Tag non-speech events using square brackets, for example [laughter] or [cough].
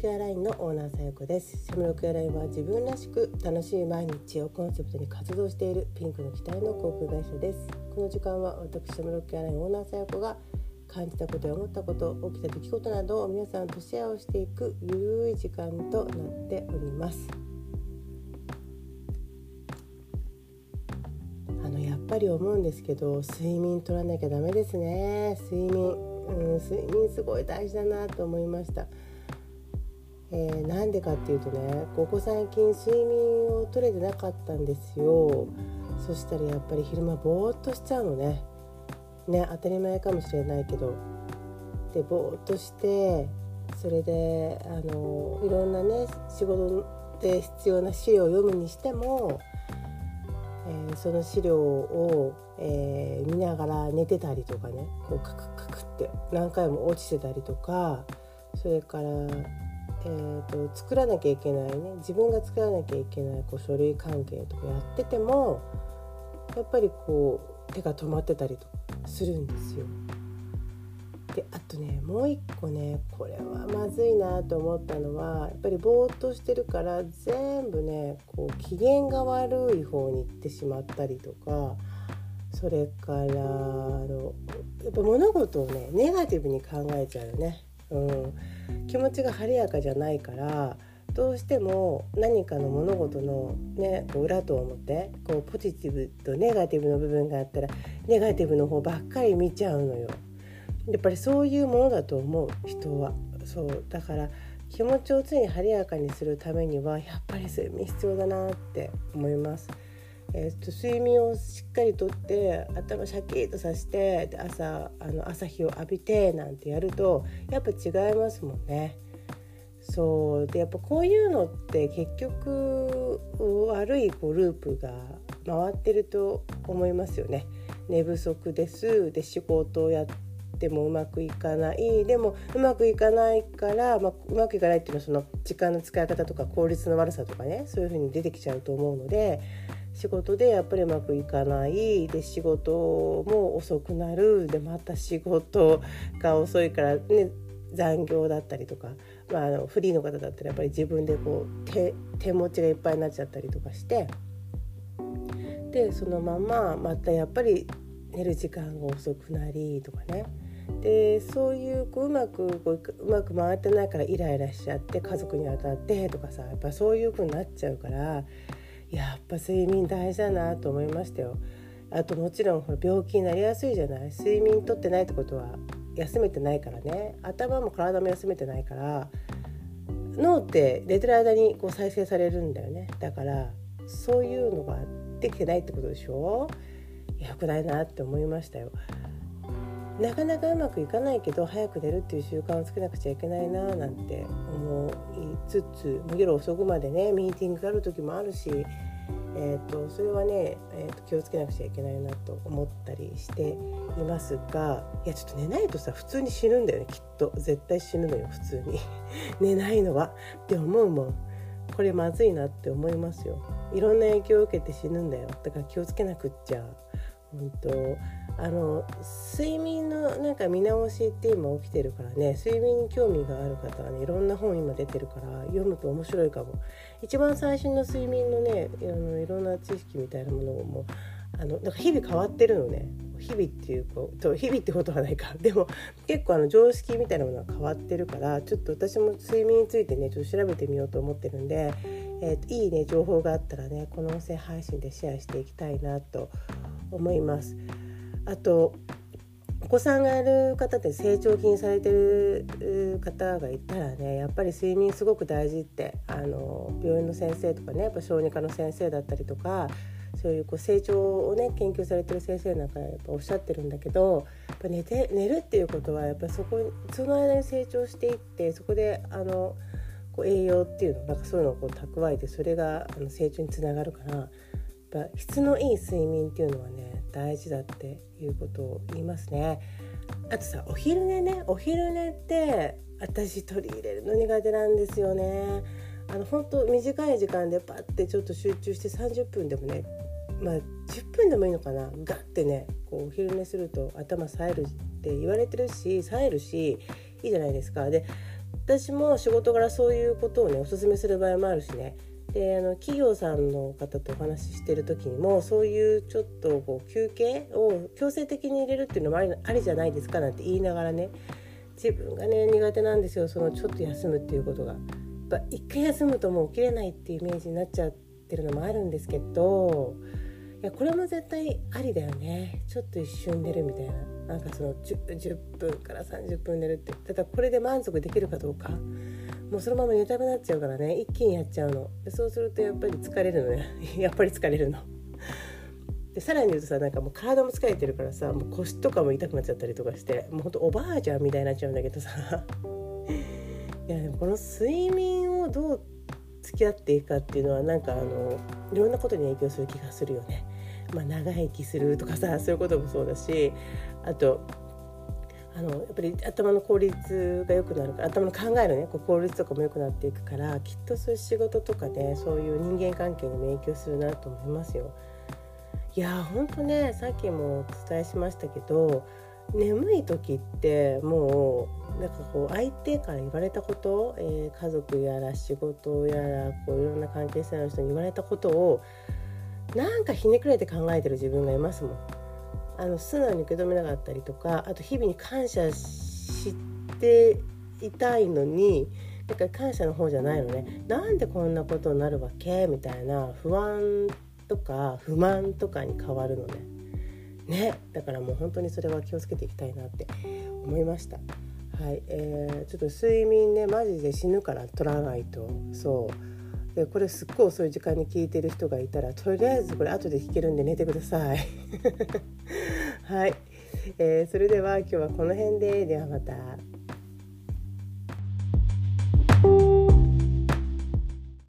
ケアラインのオーナーさよこです。シャムロケアラインは自分らしく楽しい毎日をコンセプトに活動しているピンクの機体の航空会社です。この時間は私シャムロケアラインオーナーさよこが感じたことや思ったこと起きた出来事などを皆さんとシェアをしていくゆるい時間となっております。あのやっぱり思うんですけど睡眠取らなきゃダメですね。睡眠うん、睡眠すごい大事だなと思いました。えー、なんでかっていうとねここ最近睡眠を取れてなかったんですよ。そしたらやっぱり昼間ぼーっとしちゃうのね。ね当たり前かもしれないけど。でぼーっとしてそれであのいろんなね仕事で必要な資料を読むにしても、えー、その資料を、えー、見ながら寝てたりとかね。こうカクカクって何回も落ちてたりとか。それから、えーと、作らなきゃいけないね自分が作らなきゃいけないこう書類関係とかやっててもやっぱりこう手が止まってたりとかするんですよ。であとねもう一個ねこれはまずいなと思ったのはやっぱりぼーっとしてるから全部ねこう機嫌が悪い方に行ってしまったりとかそれからあのやっぱ物事をねネガティブに考えちゃうよね、うん、気持ちが晴れやかじゃないからどうしても何かの物事の、ね、こう裏と表こうポジティブとネガティブの部分があったらネガティブの方ばっかり見ちゃうのよ。やっぱりそういうものだと思う人はそうだから気持ちを常に晴れやかにするためにはやっぱり睡眠必要だなって思います。えーと、睡眠をしっかりとって頭シャキッとさしてで朝あの朝日を浴びてなんてやるとやっぱ違いますもんね。そうでやっぱこういうのって結局悪いこうループが回ってると思いますよね。寝不足ですで仕事をやってもうまくいかないでもうまくいかないから、まあ、うまくいかないっていうのはその時間の使い方とか効率の悪さとかねそういうふうに出てきちゃうと思うので仕事でやっぱりうまくいかない。で仕事も遅くなる。でまた仕事が遅いからね残業だったりとか、まあ、あのフリーの方だったらやっぱり自分でこう手手持ちがいっぱいになっちゃったりとかしてでそのまままたやっぱり寝る時間が遅くなりとかね。でそういうこううまくこううまく回ってないからイライラしちゃって家族に当たってとかさやっぱそういう風になっちゃうからやっぱ睡眠大事だなと思いましたよ。あともちろんほら病気になりやすいじゃない？睡眠とってないってことは休めてないからね頭も体も休めてないから脳って寝てる間にこう再生されるんだよねだからそういうのができてないってことでしょ？よくないなって思いましたよ。なかなかうまくいかないけど早く寝るっていう習慣をつけなくちゃいけないななんて思いつつ夜遅くまでねミーティングがある時もあるし、えーと、それはね、えーと、気をつけなくちゃいけないなと思ったりしていますがいやちょっと寝ないとさ普通に死ぬんだよねきっと。絶対死ぬのよ普通に。[laughs] 寝ないのは。って思うもん。これまずいなって思いますよ。いろんな影響を受けて死ぬんだよ。だから気をつけなくっちゃ本当あの睡眠のなんか見直しって今起きてるからね睡眠に興味がある方はねいろんな本今出てるから読むと面白いかも一番最新の睡眠のねあのいろんな知識みたいなものもあのなんか日々変わってるのね日々っていうこと日々ってことはないか [laughs] でも結構あの常識みたいなものが変わってるからちょっと私も睡眠についてねちょっと調べてみようと思ってるんで、えーと、いいね情報があったらねこの音声配信でシェアしていきたいなと思います。思います。あとお子さんがいる方って成長期にされてる方がいたらねやっぱり睡眠すごく大事ってあの病院の先生とかねやっぱ小児科の先生だったりとかそういうこう成長をね研究されてる先生なんかやっぱおっしゃってるんだけどやっぱ寝て寝るっていうことはやっぱそこその間に成長していってそこであのこう栄養っていうのなんかそういうのをこう蓄えてそれがあの成長につながるからぱ質のいい睡眠っていうのはね大事だっていうことを言いますね。あとさお昼寝ねお昼寝って私取り入れるの苦手なんですよね。あの本当短い時間でパッてちょっと集中して30分でもねまあ10分でもいいのかなガッてねこうお昼寝すると頭冴えるって言われてるし冴えるしいいじゃないですか。で私も仕事柄そういうことをねおすすめする場合もあるしねであの企業さんの方とお話ししてる時にもそういうちょっとこう休憩を強制的に入れるっていうのもありありじゃないですかなんて言いながらね自分がね苦手なんですよ。そのちょっと休むっていうことが。やっぱ一回休むともう起きれないっていうイメージになっちゃってるのもあるんですけどいやこれも絶対ありだよね。ちょっと一瞬寝るみたいな。なんかその 10, 10分から30分寝るって。ただこれで満足できるかどうか。もうそのまま寝たくなっちゃうからね一気にやっちゃうのでそうするとやっぱり疲れるのね [laughs] やっぱり疲れるの。でさらに言うとさなんかもう体も疲れてるからさもう腰とかも痛くなっちゃったりとかしてもうほんとおばあちゃんみたいになっちゃうんだけどさ [laughs] いやでもこの睡眠をどう付き合っていくかっていうのはなんかあのいろんなことに影響する気がするよね。まあ、長生きするとかさそういうこともそうだしあとあのやっぱり頭の効率が良くなるから頭の考えるねこう効率とかも良くなっていくからきっとそういう仕事とかねそういう人間関係にも影響するなと思いますよ。いやほんとねさっきもお伝えしましたけど眠い時ってもうなんかこう相手から言われたこと、えー、家族やら仕事やらこういろんな関係性の人に言われたことをなんかひねくれて考えてる自分がいますもん。あの素直に受け止めなかったりとかあと日々に感謝していたいのになんか感謝の方じゃないのね。なんでこんなことになるわけみたいな不安とか不満とかに変わるのね。ね。だからもう本当にそれは気をつけていきたいなって思いました。はい、えー、ちょっと睡眠ねマジで死ぬから取らないと。そう。でこれすっごい遅い時間に聞いてる人がいたらとりあえずこれ後で弾けるんで寝てください。[laughs] はい、えー、それでは今日はこの辺で。ではまた。